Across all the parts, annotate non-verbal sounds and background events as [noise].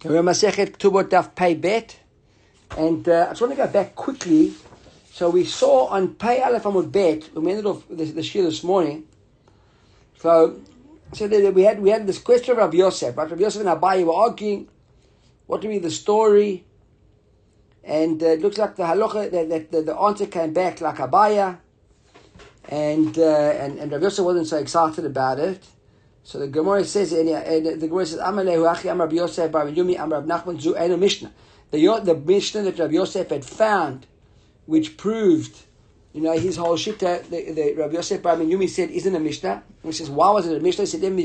Okay, we're Masechet Ktubot Daf Pei Bet, and uh, I just want to go back quickly. So we saw on Pei Aleph Amud Bet, we ended off the, the shiur this morning. So, so that we had we had this question of Rabbi Yosef. Right? Rabbi Yosef and Abaye were arguing what to be the story, and uh, it looks like the halacha that, the answer came back like Abaye, and uh, and and Rabbi Yosef wasn't so excited about it. So the Gemara says, and the Gemara says, Amalehu Achi Amar Yosef Bar Yumi Amar Nachman Zu Eno Mishnah. The, the Mishnah that Rabbi Yosef had found, which proved, you know, his whole shita, the, the Rabbi Yosef Bar Yumi said, isn't a Mishnah. He says, why was it a Mishnah? He said, because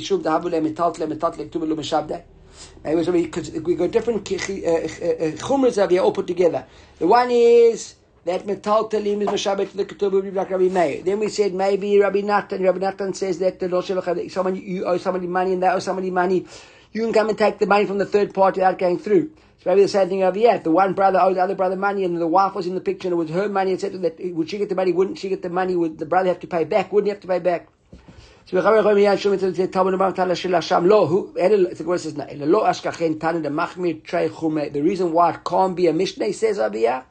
we got different uh, uh, uh, that we all put together. The one is that metal talim is mashabet to the ketub like Rabbi Meir. Then we said maybe Rabbi Natan. Rabbi Natan says that the someone you owe somebody money and they owe somebody money, you can come and take the money from the third party without going through. So maybe the same thing over here. The one brother owed the other brother money and the wife was in the picture and it was her money, etc. That would she get the money? Wouldn't she get the money? Would the brother have to pay back? Wouldn't he have to pay back? So the reason why it can't be a mishnah says over here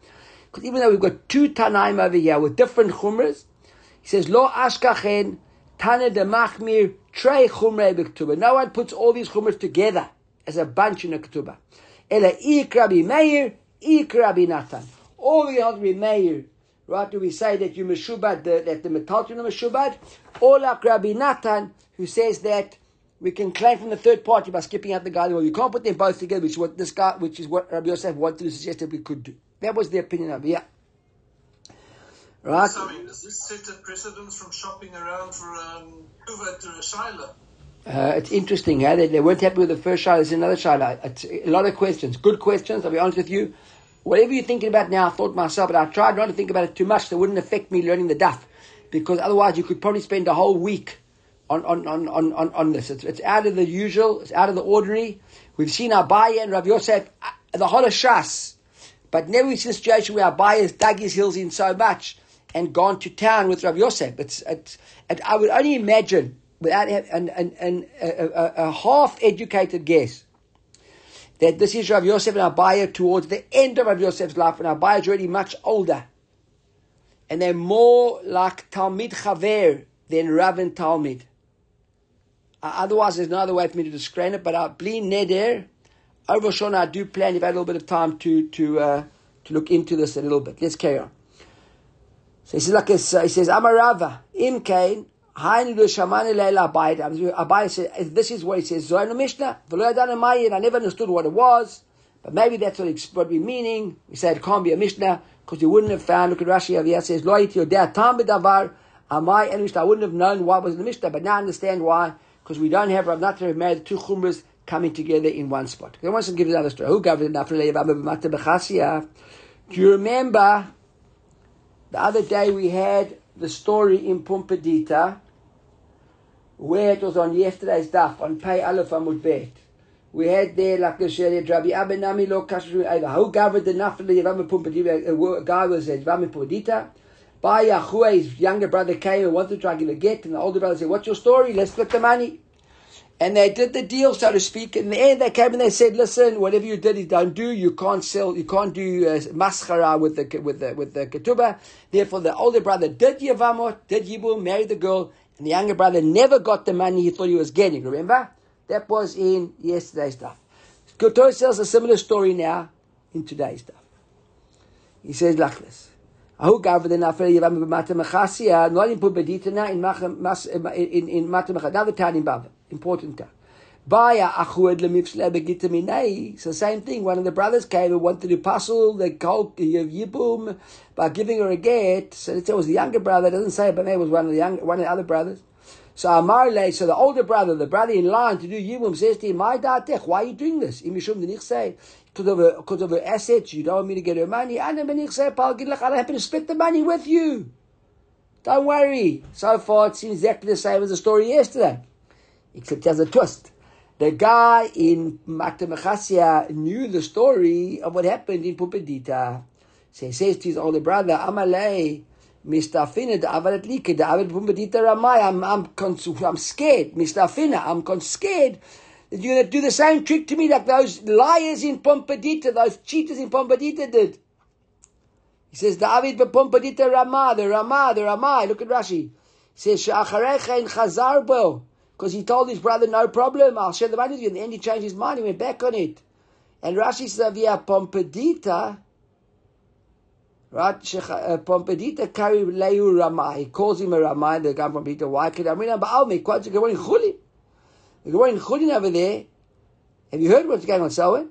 because even though we've got two Tanaim over here with different Chumras, he says, Lo Ashkachen, Tana de Machmir, Trey Chumre B'Ktuba. No one puts all these Chumras together as a bunch in a Ketubah. Ela Ikrabi Meir, Ikrabi Natan. All the other Meir, right? Do we say that you Meshubad, that the Metalton are Meshubad? Or like Rabbi Natan, who says that we can claim from the third party by skipping out the guy. Well, you can't put them both together, which is what this guy, which is what Rabbi Yosef wanted to suggest that we could do. That was the opinion of yeah. Right. Sorry, does this set a precedence from shopping around for um, Uva to a Shiloh? Uh, it's interesting, yeah. They, they, weren't happy with the first Shiloh. There's another Shiloh. It's a lot of questions. Good questions, I'll be honest with you. Whatever you're thinking about now, I thought myself, but I tried not to think about it too much so it wouldn't affect me learning the Daf. Because otherwise you could probably spend a whole week on, on, on, on, on, on this. It's, it's out of the usual, it's out of the ordinary. We've seen Abaye and Rav Yosef, uh, the whole of Shas, but never seen a situation where Abaye has dug his heels in so much and gone to town with Rav Yosef. It's, it's, it, I would only imagine, without an, an, an, a, a, a half-educated guess, that this is Rav Yosef and Abaye towards the end of Rav Yosef's life, and Abaye is already much older. And they're more like Talmid Chaver than Rav and Talmid. Uh, otherwise, there's no other way for me to describe it, but I bli neder, over Shona, I do plan, I had a little bit of time to, to, uh, to look into this a little bit. Let's carry on. So he says, like this, uh, he says, Amarava, leila abayit. Abaye says, this is what he says, Zohar Mishnah, I never understood what it was, but maybe that's what it's what we meaning. We said it can't be a Mishnah, because you wouldn't have found, look at Rashi over here, says, lo tam b'davar, amai and I wouldn't have known why was in the Mishnah, but now I understand why, because we don't have Rav have the two chumras coming together in one spot. I want to give another story. Who Do you remember the other day we had the story in Pumbedita where it was on yesterday's daf on Pei Aleph Amud Bet. We had there like the Shari Rabbi Abenami Lo Kashru Who gathered the Nafli Yavam Pumbedita? A guy was at Yavam Pumbedita. By Yahuwah, his younger brother came and wanted to try to get, and the older brother said, "What's your story? Let's split the money." And they did the deal, so to speak. In the end, they came and they said, "Listen, whatever you did, you don't do. You can't sell. You can't do uh, maschara with the with the with the ketubah. Therefore, the older brother did yavamot, did yibum, married the girl, and the younger brother never got the money he thought he was getting. Remember, that was in yesterday's stuff. Kotor tells a similar story now in today's stuff. He says like this. Ahu gav the mechasia, not in Pumbedita in. Now the in Bava important time. Baya achued lemifsle So same thing. One of the brothers came and wanted to puzzle the cult yibum by giving her a get. So it was the younger brother. It doesn't say, but it was one of the young, one of the other brothers. So Amarle, so the older brother, the brother in line to do yibum, says to him, "My datech, why are you doing this? Imishum denich say because of a, because of her assets. You don't want me to get her money. And benich say, "Pal gidlach, I'm happy to split the money with you. Don't worry." So far, it seems exactly the same as the story yesterday except there's a twist. The guy in Makta knew the story of what happened in Pumbedita. So he says to his older brother, Amalei, Mistafina, the Avalet Like, the Avalet Pumbedita Ramai, I'm, I'm, I'm scared. Mistafina, I'm scared You're going to do the same trick to me like those liars in Pumbedita, those cheaters in Pumbedita did. He says, David Pumbedita Ramah, the Ramah, the Ramah. Look at Rashi. He says, Sha'acharecha in Chazarbo. Because he told his brother, no problem, I'll share the money with you. In the end, he changed his mind, he went back on it. And Rashi says, via Pumbedita, right? Uh, Pumbedita carry Lehu Ramah. He calls him a Ramah, the guy from Peter. Why could I mean, Ba'almi, quite a good in Chuli. The Gemara in Chulin over there, have you heard what's going on, Selwyn?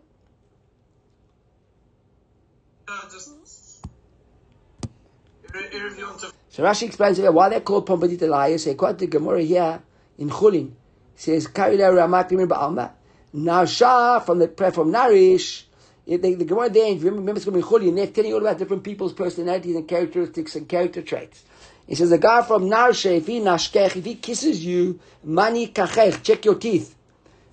So Rashi explains here why they're called Pumbedita liars. Say, quote the Gemara here in Chulin. Says, Kari la Ramakrim Ba'alma. Now Shah from the prayer from Narish, the, Gemara there, remember, remember it's going to be Chulin, they're telling you all about different people's personalities and characteristics and character traits. He says, a guy from Narshe, if he nashkech, if he kisses you, mani kachech, check your teeth.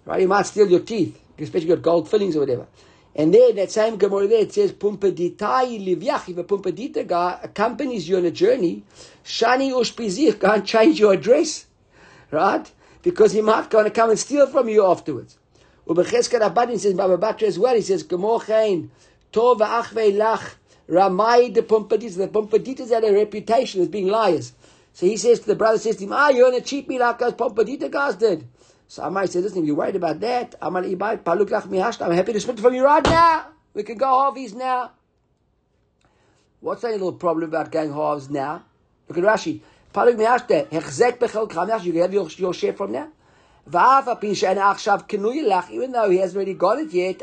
Right? He might steal your teeth, especially your gold fillings or whatever. And there, that same Gemara there, it says, Pumpeditai livyach, if a Pumbedita guy accompanies you on a journey, shani ushpizich, can't change your address. Right? Because he might going to come and steal from you afterwards. Ubecheskat Abadin says, Baba Batra as well, he says, Gemochein, tov achvei lach, Ramai the Pumbeditas. The Pumbeditas had a reputation as being liars. So he says to the brother, says to him, ah, you're going to cheat me like those Pumbedita guys did. So Amai says, listen, if you're worried about that, I'm happy to split from you right now. We can go halvies now. What's any little problem about going halves now? Look at Rashi. Hechzek you have your, your share from now. Even though he hasn't already got it yet,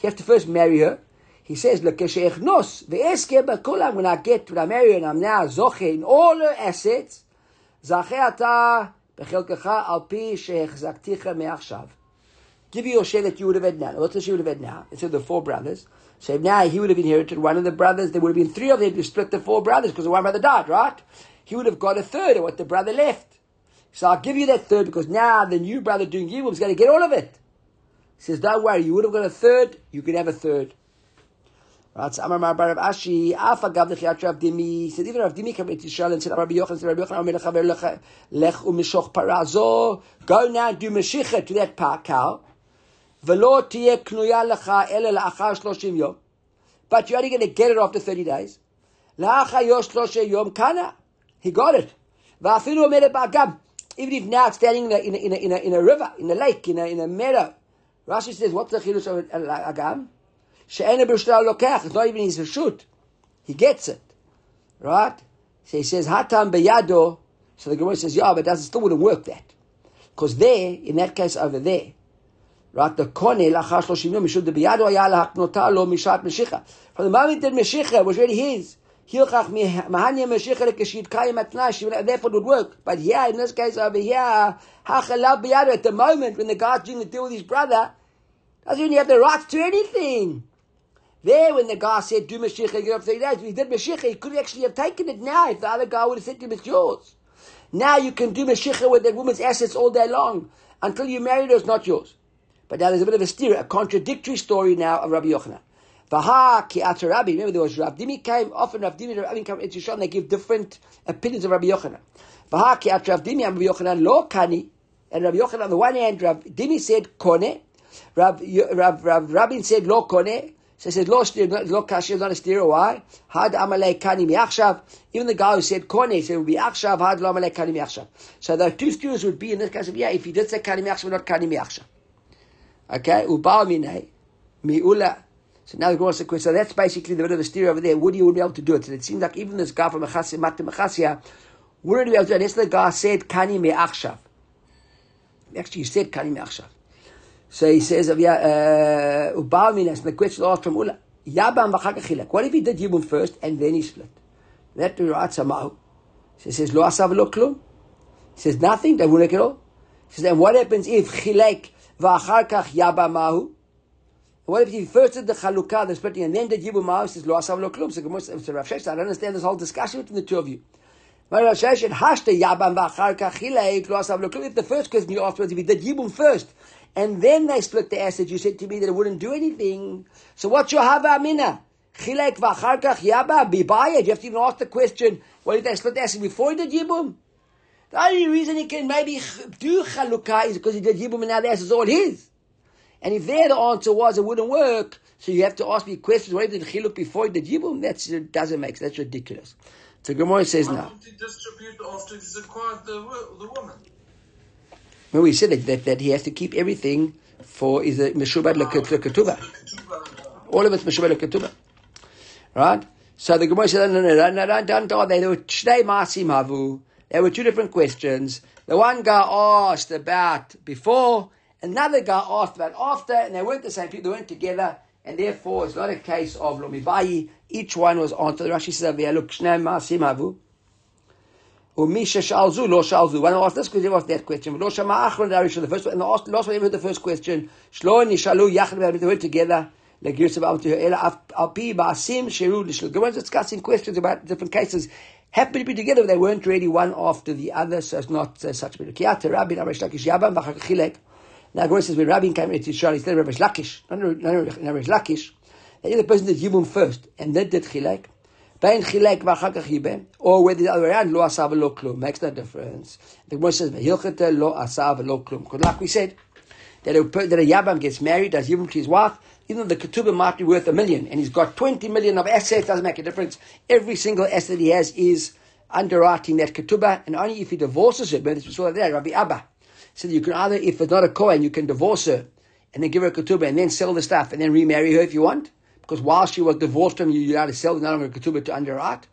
he has to first marry her. He says, "Lekeshechnos ve'eske b'kulam." When I get when I marry and I'm now zoche in all her assets, zache ata bechelkecha al pi shehechzakticha me'achshav. Give you your share that you would have had now. What does she would have had now? Instead of the four brothers. So now he would have inherited one of the brothers. There would have been three of them to split the four brothers because the one brother died, right? He would have got a third of what the brother left. So I'll give you that third because now the new brother doing Yibum is going to get all of it. He says, don't worry, you would have got a third, you could have a third. Right, Amar Mar Rav Ashi, Af agav lechyat Rav Dimi. Said even Rav Dimi came to Yisrael and said, Rabbi Yochanan, said Rabbi Yochanan, Omer lechaver lech u'mishoch parazo. Go now do meshicha to that cow. Velo tiyeh knuya lecha ele la'achar shloshim yom. But you're only going to get it after 30 days. La'achar yosh shloshe yom kana. He got it. Va'afilu omer ba'agam. Even if now it's standing in a, in a, in a, in a, in a river, in a lake, in a, in a meadow. Rashi says, what's the chiddush of agam? She'ena b'shtal lokach. It's not even his shoot. He gets it. Right? So he says, hatam beyado. So the Gemara says, yeah, but that still wouldn't work that. Because there, in that case over there, right, the lachar shloshim yom, mishud beyado haya lahaknota lo mishat meshicha. From the moment that meshicha was already his, Hilchach therefore it would work. But here, in this case over here, hachalav beyado, at the moment when the guy's doing the deal with his brother, doesn't even have the rights to anything. There, when the guy said, do Mashiach, get up 30 days, he did Mashiach, he could actually have taken it now if the other guy would have said to him, it's yours. Now you can do Mashiach with that woman's assets all day long. Until you married her, it's not yours. But now there's a bit of a steer, a contradictory story now of Rabbi Yochanan. Vaha ki Rabbi. Remember, there was Rav Dimi came, often Rav Dimi and Rav Dimi come into Yisrael they give different opinions of Rabbi Yochanan. Vaha ki Rav Dimi and Rabbi Yochanan lo kani. And Rabbi Yochanan, on the one hand, Rav Dimi said kone. Rav, Rav, Rabin said lo kone. So he said, lo steer, lo kashir, not a steer. Why? Had amalei kani miachshav. Even the guy who said kone said would be achshav, had lo amalei kani miachshav. So the two steers would be in this case of, yeah, if he did say kani miachshav, not kani miachshav. Okay? Ubal minei, mi'ula. So now the Gemara says, so that's basically the bit of the steer over there. Would you would be able to do it? And it seems like even this guy from Achasia, Mata Machasia, wouldn't be able to do it. Unless the guy said kani miachshav. Actually, he said kani miachshav. So he says, uh, Ubal minas, the question asked from Ula, Yabam v'chakachilak. What if he did Yibum first and then he split? That to Rat Samahu. So he says, Lo asav lo klum. He says, nothing, that wouldn't at all. He says, then what happens if chilek v'achar kach yabamahu? What if he first did the chalukah, the splitting, and then did Yibum Mahu? He says, Lo asav lo klum. So Rav Shesh, I don't understand this whole discussion between the two of you. Rav Shesh, hashte yabam v'achar kach lo asav lo klum. If the first question you asked was if he did Yibum first, and then they split the assets. You said to me that it wouldn't do anything. So what's your hava amina? Chilek v'acharkach yaba bibaya. You have to even ask the question, well, did they split the assets before he did yibum? The only reason he can maybe do chalukah is because he did yibum and now the is all his. And if there the answer was it wouldn't work, so you have to ask me questions. What if the chiluk before he did yibum? That doesn't make sense. That's ridiculous. So Gemara says Why now. didn't he distribute after he's acquired the, the woman? When we said that, that, that he has to keep everything for is a meshubad leketubah. All of it's meshubad leketubah. Right? So the Gemara said, no, no, no, no, no, don't, don't. They were shnei masim havu. There were two different questions. The one guy asked about before, another guy asked about after, and they weren't the same people, they weren't together, and therefore it's not a case of lomibayi. Each one was answered. Rashi says, "Avia, look, shnei masim havu. Umisha shalzu, lo shalzu. When I asked this question, I asked that question. Lo shama achron the first one, and the last, one, heard the first question. Shlo nishalu yachad, they were together. Like Yosef Al Pi Ba'asim Sheru Lishlu. Gemara is discussing questions about different cases. Happen to be together, they weren't really one after the other, so it's not uh, such a bit. Kiata Rabbi Rav Lakish Yabam V'achar Chilek. Now Gemara says when Rabbi came to Yisrael, he said Rav Lakish, not Rav Lakish. The person did Yibum first, and then did Chilek. Bain Chilek V'achar Yibem. Or whether the other way around, Lo Asav Lo Klum. Makes no difference. The Gemara says V'hilchete Lo Asav Lo Klum. Because like we said, that a, that a Yabam gets married, does Yibum to his wife, even though the ketubah might be worth a million, and he's got 20 million of assets, doesn't make a difference. Every single asset he has is underwriting that ketubah, and only if he divorces her, but was all there, Rabbi Abba said you can either, if it's not a Kohen, you can divorce her, and then give her a ketubah, and then sell the stuff, and then remarry her if you want, because while she was divorced from you, you're allowed to sell the number of ketubah to underwrite.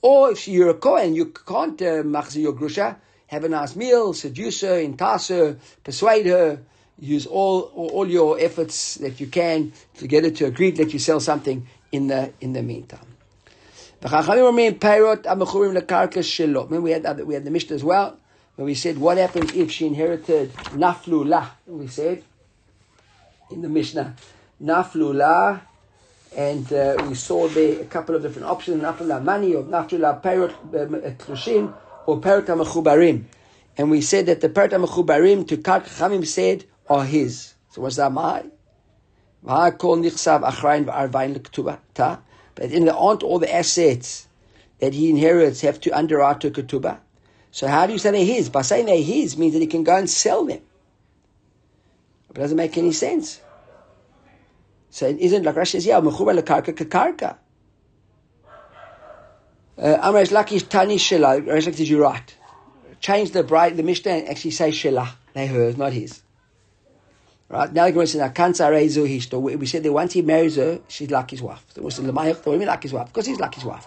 Or if you're a Kohen, you can't uh, your grusha, have a nice meal, seduce her, entice her, persuade her, use all all your efforts that you can to get her to agree that you sell something in the in the meantime. Remember we had other, we had the Mishnah as well, where we said what happens if she inherited naflu la. We said in the Mishnah naflu la, and uh, we saw there a couple of different options: naflu la money, or naflu la perot tlushin, or perot mechubarim. And we said that the perot mechubarim to Kar Chamim said are his. So what's that my? But in the aren't all the assets that he inherits have to underwrite to ketubah. So how do you say they're his? By saying they're his means that he can go and sell them. It doesn't make any sense. So it isn't like Rashi says, yeah, mechuba lekarka kakarka. Uh, Amr Lakish Tani Shela. Rashi says, you're right. Change the bride, the Mishnah and actually say Shela. They're hers, not his. Right now, the says, "Akansa reizu hishto." We said that once he marries her, she's like his wife. So we said, "L'mayach to'im like his wife," because he's like his wife.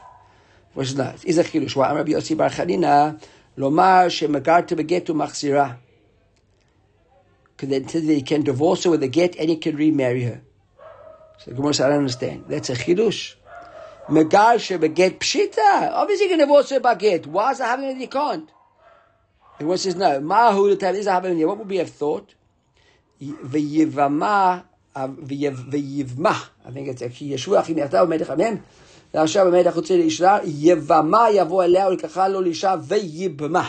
Which is not. Is a chilush. Why? Rabbi Yossi Bar Chanina lomar shemagarta begetu machzira. Because then says that he can divorce her with a get and he can remarry her. So the Gemara says, "I don't understand. That's a chilush." Megar shebeget pshita. Obviously, he can divorce her by get. Why is it happening that he can't? The Gemara says, "No." Mahu the time is happening. What would we have thought? ויבמה, ויבמה, I think it's כי ישוע אחי מעתה ומלך עמם, ועכשיו המלך רוצה לישרה, יבמה יבוא אליה ולקחה לו לאישה ויבמה.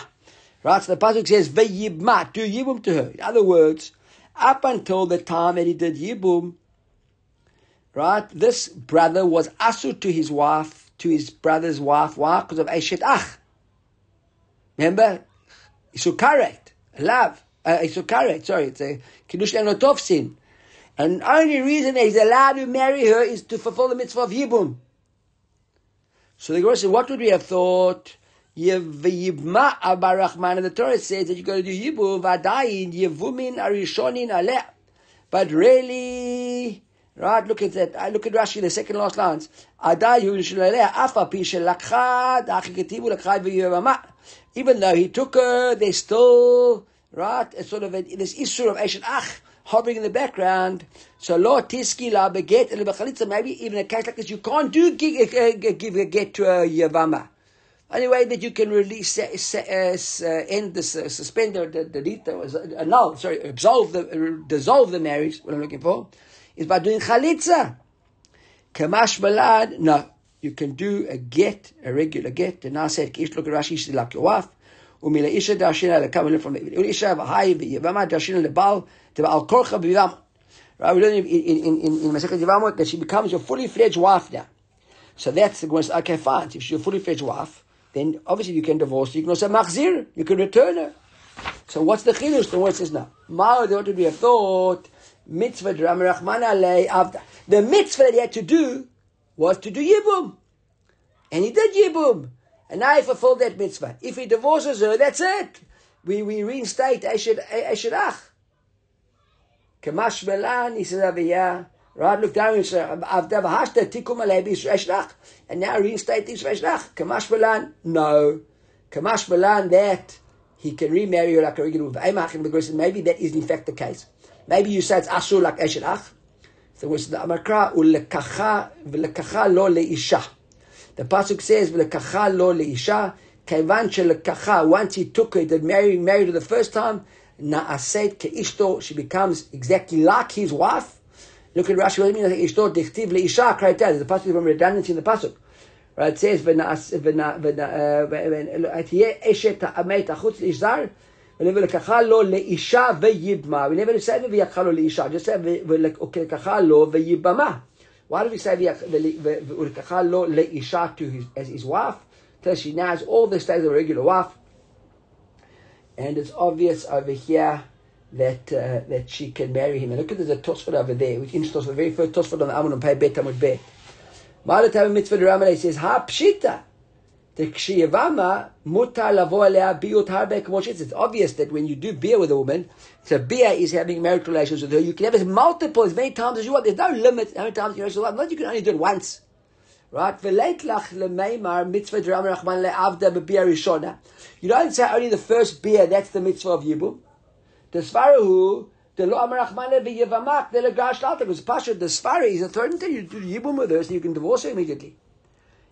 Right, so the pasuk says vayibma, do yibum to her. In other words, up until the time that he did yibum, right, this brother was asur to his wife, to his brother's wife. Why? Because of Eshet Ach. Remember? Isukaret, love. Uh, Isukaret, sorry, it's a Kiddush Lenotov sin. And the only reason that he's allowed to marry her is to fulfill the mitzvah of Yibum. So the Gemara said, what would we have thought? Yivma Abarachman, and the Torah says that you got to do Yibum, Vadayin, Yevumin, Arishonin, Aleh. But really, right, look at that. I look at Rashi, the second last lines. Even though he took her, they still, right, it's sort of a, this issue of Eshet Ach hovering in the background. So lo tiski la beget and bechalitza. Maybe even a case like this, you can't do give, uh, give a get to a yavama. Only way that you can release, uh, uh, end this, uh, suspend the, the, the, annul, sorry, absolve the, uh, dissolve the marriage, what I'm looking for, is by doing chalitza. Kamash malad. no. You can do a get, a regular get. And I said, look at Rashi, she's like your wife. Umila isha dashina le come from the isha v'hai v'yavama dashina le bal to al korcha b'yavam. Right, we learn in in in in Masechet Yevamot that she becomes your fully fledged wife now. So that's the okay, fine. If she's a fully fledged wife, then obviously you can divorce. You can also machzir. You can return her. So what's the chidush? The word says no. Ma, what would we have thought? Mitzvah avda. The mitzvah that he had to do was to do yibum, and he did yibum, and now he fulfilled that mitzvah. If he divorces her, that's it. We we reinstate Eshedach. Kamash Melan, he says here. Right, look down and say, Avda v'hashta tikum alebi Eshedach, and now reinstate this Eshedach. Kamash Melan, no. Kamash Melan, that he can remarry her like a regular woman. Maybe that is in fact the case. Maybe you say it's asur like eshet ach. So it's the amakra ulekacha v'lekacha lo leisha. The pasuk says v'lekacha lo leisha. Kaivan shelekacha. Once he took her, did marry married her the first time. Naaset keishto. She becomes exactly like his wife. Look at Rashi. What do you mean? Ishto dichtiv leisha. There's a pasuk from redundancy in the pasuk. Right, it says, "Tהיה אשת המת החוץ לאיש זר, ולקחה לו לאישה ויבמה." We never said ולקחה לו לאישה, just said ולקחה לו ויבמה. Why did he say le'isha to his, as his wife? Because she now has all the status of a regular wife. And it's obvious over here that uh, that she can marry him. And look at there's a Tosfot over there, which is the very first Tosfot on the Amud on Pei Bet Amud Bet. Ma'alat mitzvah says, Ha pshita. It's obvious that when you do beer with a woman, so beer is having married relations with her. You can have as multiple, as many times as you want. There's no limit how many times you can have you can only do it once. Right? You don't say only the first beer, that's the mitzvah of Yibum. The Svarahu, the Lo Amarachman Levi the Legash Latak, because Pasha, the Svari is a threat until you do Yibum with her, so you can divorce her immediately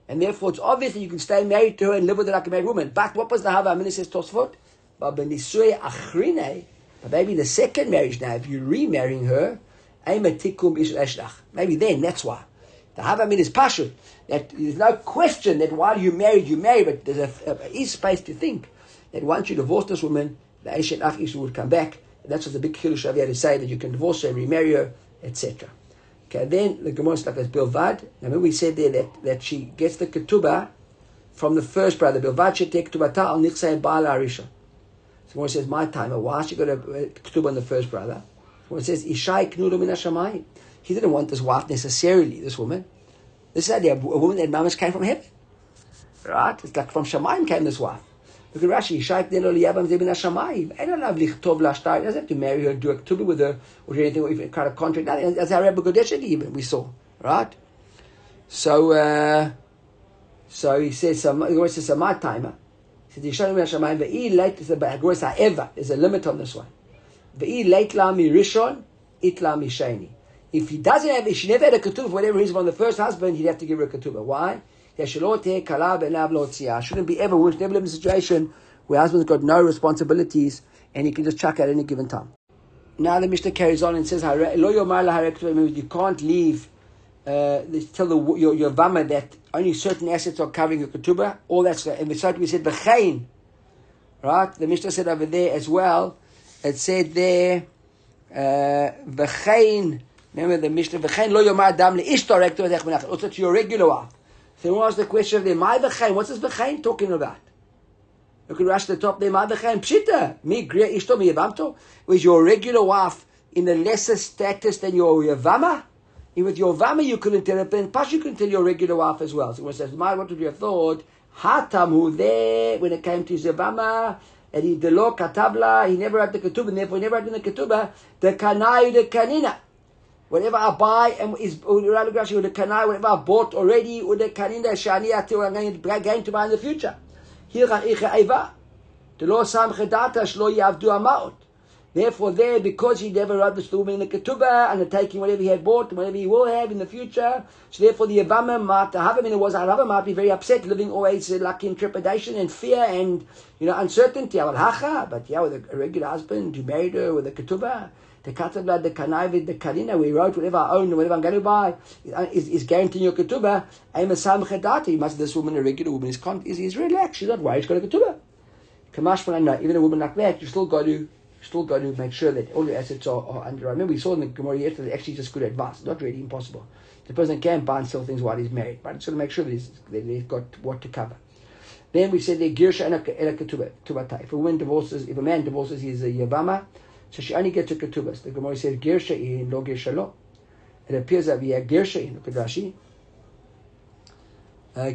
and therefore it's obvious that you can stay married to her and live with her like a married woman. But what was the hava? Mean, says Tosfot, but maybe the second marriage now, if you're remarrying her, maybe then that's why. The hava mean is pasha that there's no question that while you're married, you're married, but there's a, a space to think that once you divorce this woman, the Eshet Ach would come back that's what the big Kiddush Avia to say that you can divorce her, remarry her, etc. Okay, then the Gemara is like this Bilvad. Remember we said there that, that she gets the ketubah from the first brother. Bilvad she take ketubah al nichsay baal arisha. So Gemara says, my time, why she got a ketubah on the first brother? It says, Ishai knudu min. He didn't want this wife necessarily, this woman. This is the idea, a woman that mamas came from heaven. Right? It's like from Shemaim came this wife. Look at Rashi, Shaik Deno Liyabam Zebin Hashamayim. I don't have Lichtov Lashtar. He doesn't have to marry her, do a ketubah with her, or do anything, or even kind of contract. Nothing. That's how Rebbe Godeshet even, we saw. Right? So, uh, so he says, he says, my timer. He says, Yishanim Hashamayim, ve'i late, is a ever. There's a limit on this one. Ve'i late la mi rishon, it la mi sheni. If he doesn't have, if she never had a ketubah for whatever reason from the first husband, he'd have to give her a ketubah. Why? Shouldn't be ever, we should never live in a situation where husband's got no responsibilities and he can just chuck at any given time. Now the Mishnah carries on and says, you can't leave, uh, tell the, your, your vama that only certain assets are covering your ketubah. All that's, and the we said, b'chein. Right? The Mishnah said over there as well, it said there, v'chein, uh, remember the Mishnah, v'chein lo yomar dam le'ish also to your regular wife. So who asked the question of the my b'chaim? What's this b'chaim talking about? You can rush the top there, my b'chaim. Pshita. Mi gria ishto mi yavamto. Was your regular wife in a lesser status than your yavama? And with your vama you couldn't tell it, and plus you couldn't tell your regular wife as well. So says, my, what would you have thought? Hatam who there, when it came to his yavama, and he, law katabla, he never had the ketubah, and therefore he never had the ketubah, the kanayu the kanina. Whatever I buy and is oh, kanai, whatever I bought already I'm going to buy in the future. Therefore, there, because he never wrote the woman in the ketubah and taking whatever he had bought, whatever he will have in the future, so therefore the Yavama might, the Havamina was, Havamina might be very upset, living always like in trepidation and fear and, you know, uncertainty. But yeah, with a regular husband who married her with a ketubah, the katabla, the kanaivid, the karina, we wrote whatever I own, whatever I'm going to buy, uh, is, is guaranteeing your ketubah. I'm a sam chedati. Must this woman, a regular woman, is, is, is relaxed. She's not worried. She's got a ketubah. Kamash no, even a woman like that, you still got to still got to make sure that all your assets are, are under. I remember we saw in the Gemara yesterday, actually just good advice. Not really impossible. The person can buy and sell things while he's married, but it's got to make sure that he's, that he's got what to cover. Then we said the girsha and a ketubah. If a woman divorces, if a man divorces his a yavama, so she only gets her ketubas. The Gemara says ger she'in, lo ger. It appears that we have ger she'in. Look at Rashi.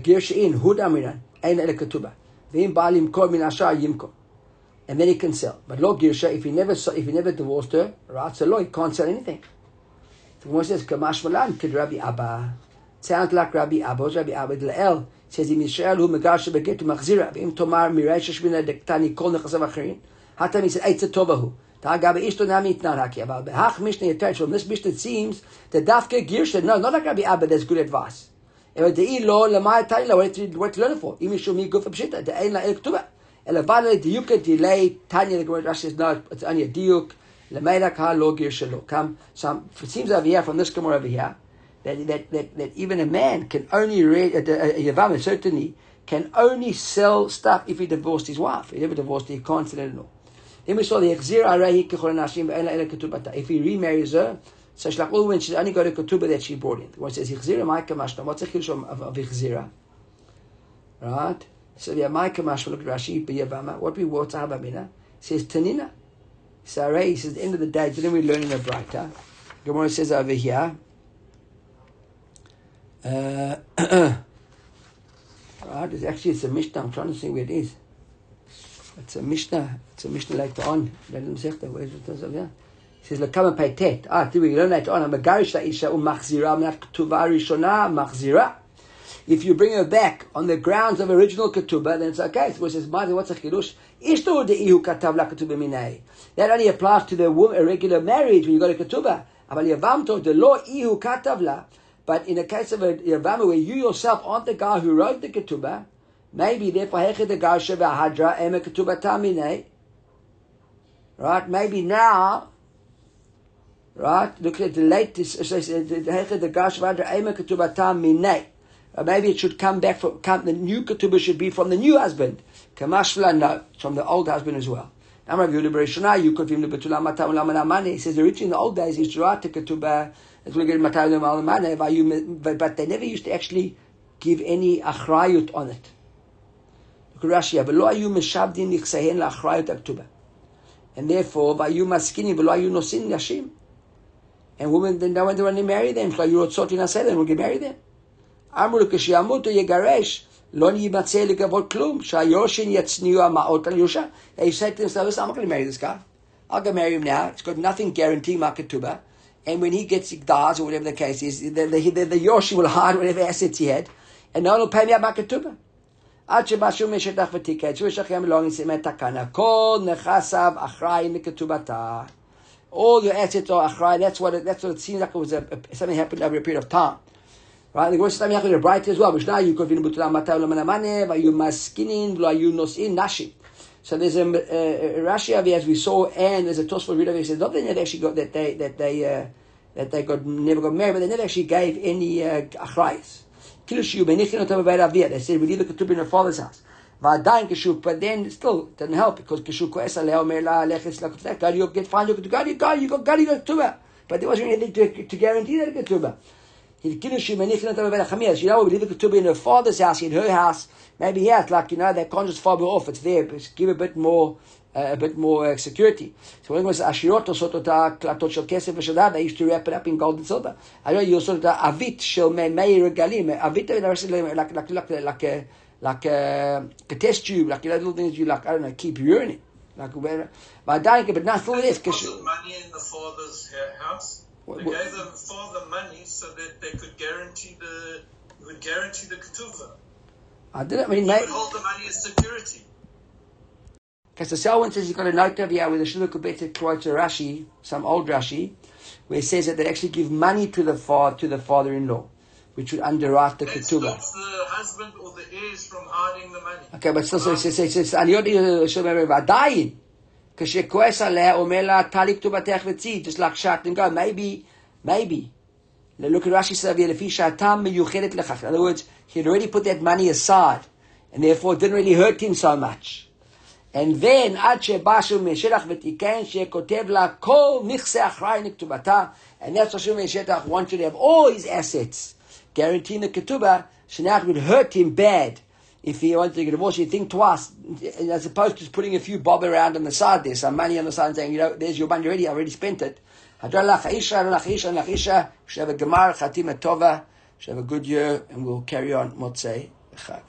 Ger she'in, hud ele ketubah. V'im b'alim yimkor min asha yimkor. And then he can sell. But lo girsha, if he never if he never divorced her, right? So lo, he can't sell anything. The Gemara says, "Kamash malan kid Rabbi Abba." Sounds like Rabbi Abba. Rabbi Abba Lael says, "Im Yisrael hu megarsha beget machzira." v'im tomar mirayshish mina dektani kol nechasav achirin. Hatam he said, "Eitz tovahu." Tagabe ishto nami itnaraki. But behach Mishnah attached from this Mishnah it seems that dafke girsha, no, not Rabbi Abba, that's good advice. What what to learn for? Imi shumi guf pshita, the ein la el ktuba. Ela vale delay Tanya the Gemara Rashi is not it's only a diuk. Lemay ka lo girsha lo. Come, some it seems over here from this Gemara over here that, that, that, that even a man can only read, a, a, a certainly can only sell stuff if he divorced his wife. If he never divorced her, he can't sell it at all. If he remarries her, so Shlachul when she's only got a ketubah that she brought in. One says Ichzira Maika Mashna. What's the chiddush of, of Ichzira? Right? So the Maika Mashna look at Rashi B'Yavama. What we wrote Abamina says Tanina. So he says the end of the day, didn't we learn in the Braita? Gemara says over here. Uh, [coughs] right, it's actually it's a Mishnah. I'm trying to see where it is. It's a Mishnah. It's a Mishnah later on. Where is it? Yeah. He says, "Lekama peitet." Ah, do we learn later on? I'm a garish isha umachzira minat ketubah rishona machzira. If you bring her back on the grounds of original ketubah, then it's okay. So it says, "Mother, what's a chidush?" Ishto deihu katav la ketubah minay. That only applies to the woman, a regular marriage when you got a ketubah. Aval yavamto the law ihu katav la. But in the case of a Yavama where you yourself aren't the guy who wrote the ketubah, maybe therefore Heche the Garsha Hadra Ema Ketubah Tamine. Right? Maybe now, right? Look at the latest, Heche the Garsha Hadra Ema Tamine. Uh, maybe it should come back from, come, the new ketubah should be from the new husband. Kamashla, no, it's from the old husband as well. He says originally in the old days, used to write the ketubah but they never used to actually give any achrayut on it. Look at Rashi, ולא היו משעבדים נכסיהן לאחריות הכתובה. And therefore, והיו מסכינים ולא היו נושאים נשים. And women, then when they want to marry them, so you רוצות להינשא them, will get marry them. אמרו לו, כשימות או יגרש, לא יימצא לגבות כלום, שהיורשים יצניעו המעות על ירושה. They said to themselves, I'm not going to marry this guy. I'll go marry him now. It's got nothing guaranteeing my ketubah and when he gets dies or whatever the case is, the, the, the, the Yoshi will hide whatever assets he had, and no one will pay me out my ketubah. עד שבשו משטח ותיקה, Jewish Achem לא ניסים את תקנה, כל נכסיו אחראי מכתובתה. All your assets are achrai. That's what it, that's what it seems like it was a, a, something happened over a period of time. Right? The Gemara says something happened bright as well. Mishnah, you could be butula mata ulamana mane, vayu maskinin, vayu nosin nashim. So there's a, a, a Rashi Avi, as we saw, and there's a Tosfot read He says not that they actually got that they that they uh, that they got never got married, but they never actually gave any uh, achrayas. They said we leave the ketubah in her father's house. But then still doesn't help because Kishu Koes Aleh Omer La Lechitz God, you get fine. You got you got you got God, you got ketubah. But there wasn't anything to, to guarantee that ketubah. He Kiddushu Benichin Otam Avia Chamias. You know, we leave the ketubah in her father's house, in her house. Maybe yeah, like you know, that conscious father off. It's there, but give a bit more a bit more uh, security. So when it was ashirot osot ota klatot shel kesef v'shadad, they used to wrap it up in gold and silver. I know you also the avit shel mei regalim. Avit like like like like a like uh, a, uh, a test tube, like you know, little things you like I don't know keep urine in. Like where, but I but not for this. money in the father's uh, house. They gave the father money so that they could guarantee the would guarantee the ketuvah. I didn't mean, mate. hold the money as security. Okay, so Selwyn says he's got a note over here with a Shita Mekubetzet quotes a Rashi, some old Rashi, where it says that they actually give money to the father to the father-in-law, which would underwrite the it ketubah. the husband or the heirs from hiding the money. Okay, but still, so it says, it says, dying. Just like shat and go. Maybe, maybe. Look at Rashi says, In other words, he had already put that money aside, and therefore it didn't really hurt him so much. And then, עד שבאשו משטח ותיקן, שכותב לה כל נכסי אחראי לכתובתה, and that's what Shumei Shetach wanted to have all his assets, guaranteeing the ketubah, so now it would hurt him bad if he wants to get divorced, you think twice, as opposed to just putting a few bob around on the side there, some money on the side and saying, you know, there's your money already, I already spent it. Should have a gemar, chatima tova, should have a good year, and we'll carry on Motzei Chag.